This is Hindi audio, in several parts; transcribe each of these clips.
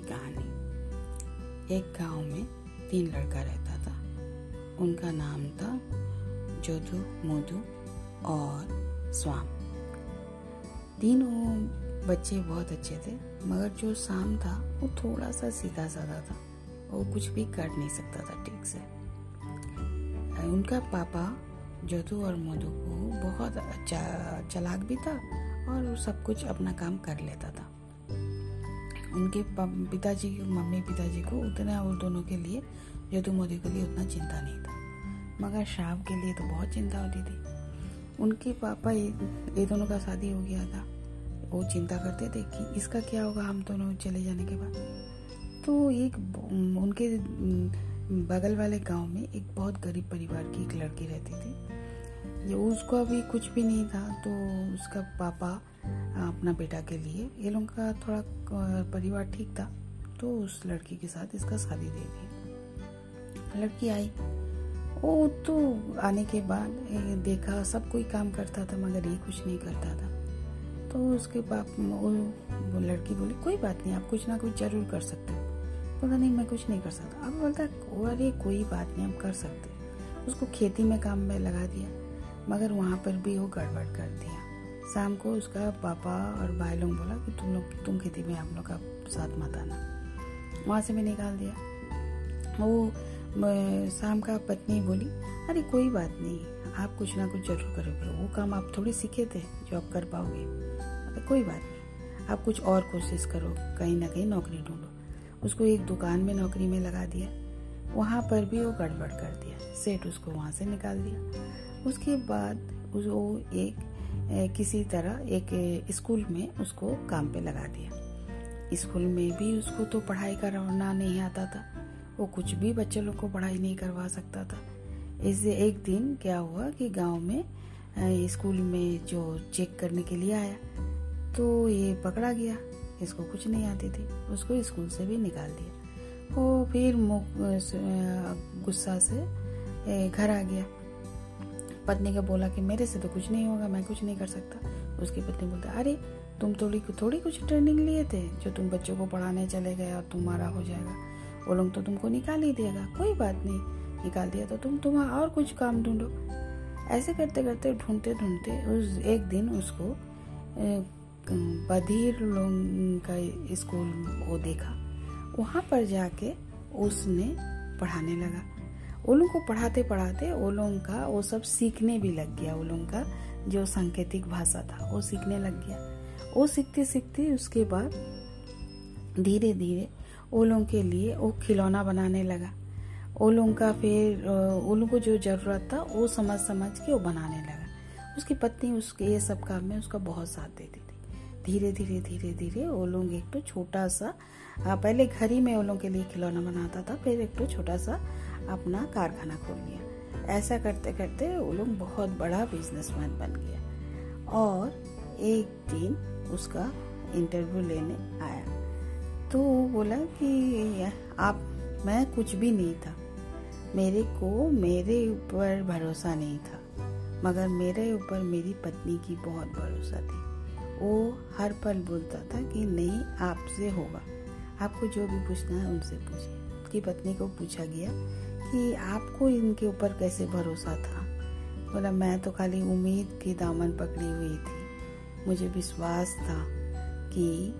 की कहानी एक गाँव में तीन लड़का रहता था। उनका नाम था जोधू मोधू और स्वाम। तीनों बच्चे बहुत अच्छे थे, मगर जो शाम था, वो थोड़ा सा सीधा साधा था। वो कुछ भी कर नहीं सकता था ठीक से। उनका पापा जोधू और मोधू को बहुत अच्छा चलाक भी था और सब कुछ अपना काम कर लेता था। उनके पिताजी मम्मी पिताजी को उतना उन दोनों के लिए जोधू मोदी के लिए उतना चिंता नहीं था। मगर शाम के लिए तो बहुत चिंता होती थी। उनके पापा ये दोनों का शादी हो गया था। वो चिंता करते थे कि इसका क्या होगा हम दोनों चले जाने के बाद। तो एक उनके बगल वाले गाँव में एक बहुत गरीब परिवार की एक लड़की रहती थी। उसका अभी कुछ भी नहीं था तो उसका पापा अपना बेटा के लिए ये लोगों का थोड़ा परिवार ठीक था तो उस लड़की के साथ इसका शादी दे दी। लड़की आई। वो तो आने के बाद देखा सब कोई काम करता था मगर ये कुछ नहीं करता था। तो उसके बाप वो, लड़की बोली कोई बात नहीं आप कुछ ना कुछ ज़रूर कर सकते हो। बोला नहीं मैं कुछ नहीं कर सकता। अब बोलता अरे कोई बात नहीं हम कर सकते उसको खेती में काम में लगा दिया। मगर वहाँ पर भी वो गड़बड़ कर दिया। शाम को उसका पापा और भाई लोग बोला कि तुम लोग, तुम खेती में हम लोग का साथ मत आना। वहाँ से मैं निकाल दिया। वो शाम का पत्नी बोली, अरे, कोई बात नहीं, आप कुछ ना कुछ ज़रूर करोगे। वो काम आप थोड़ी सीखे थे, जो आप कर पाओगे। अरे, कोई बात नहीं, आप कुछ और कोशिश करो, कहीं ना कहीं नौकरी ढूंढो। उसको एक दुकान में नौकरी में लगा दिया। वहाँ पर भी वो गड़बड़ कर दिया। सेठ उसको वहाँ से निकाल दिया। उसके बाद वो एक किसी तरह एक स्कूल में उसको काम पे लगा दिया। स्कूल में भी उसको तो पढ़ाई करना नहीं आता था। वो कुछ भी बच्चे लोग को पढ़ाई नहीं करवा सकता था। इससे एक दिन क्या हुआ कि गाँव में स्कूल में जो चेक करने के लिए आया तो ये पकड़ा गया। इसको कुछ नहीं आती थी। उसको स्कूल से भी निकाल दिया। वो फिर गुस्सा से घर आ गया। पत्नी का बोला कि मेरे से तो कुछ नहीं होगा, मैं कुछ नहीं कर सकता। उसकी पत्नी बोलता, अरे, तुम थोड़ी थोड़ी कुछ ट्रेनिंग लिए थे जो तुम बच्चों को पढ़ाने चले गए और तुम्हारा हो जाएगा। वो लोग तो तुमको निकाल ही देगा। कोई बात नहीं, निकाल दिया तो तुम तुम्हारा और कुछ काम ढूंढो। ऐसे करते करते, ढूंढते ढूंढते उस एक दिन उसको बधिर लोग का स्कूल वो देखा। वहाँ पर जाके उसने पढ़ाने लगा। वो को पढ़ाते पढ़ाते वो का, वो सब सीखने भी लग गया, वो का जो सांकेतिक भाषा था, वो सीखने लग गया। वो सीखते सीखते उसके बाद धीरे धीरे वो के लिए वो खिलौना बनाने लगा। वो का फिर वो को जो ज़रूरत था, वो समझ समझ के वो बनाने लगा। उसकी पत्नी उसके, ये सब काम में उसका बहुत साथ देती थी। धीरे धीरे धीरे धीरे वो लोग एक तो छोटा सा पहले घर ही में वो लोग के लिए खिलौना बनाता था, फिर एक तो छोटा सा अपना कारखाना खोल लिया ऐसा करते करते वो लोग बहुत बड़ा बिजनेसमैन बन गया। और एक दिन उसका इंटरव्यू लेने आया। तो वो बोला कि, आप, मैं कुछ भी नहीं था। मेरे को मेरे ऊपर भरोसा नहीं था। मगर मेरे ऊपर मेरी पत्नी की बहुत भरोसा थी। वो हर पल बोलता था कि, नहीं, आपसे होगा। आपको जो भी पूछना है उनसे पूछिए। की पत्नी को पूछा गया कि आपको इनके ऊपर कैसे भरोसा था? बोला मैं तो खाली उम्मीद की दामन पकड़ी हुई थी। मुझे विश्वास था कि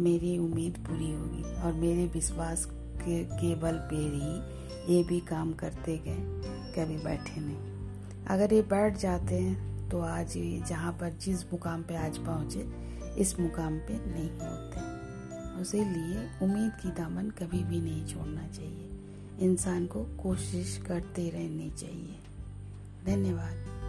मेरी उम्मीद पूरी होगी और मेरे विश्वास के, के बल पे ही ये भी काम करते गए कभी बैठे नहीं। अगर ये बैठ जाते हैं तो आज ये जहाँ पर जिस मुकाम पे आज पहुँचे इस मुकाम पे नहीं होते। उसे लिए उम्मीद की दामन कभी भी नहीं छोड़ना चाहिए। इंसान को कोशिश करते रहनी चाहिए। धन्यवाद।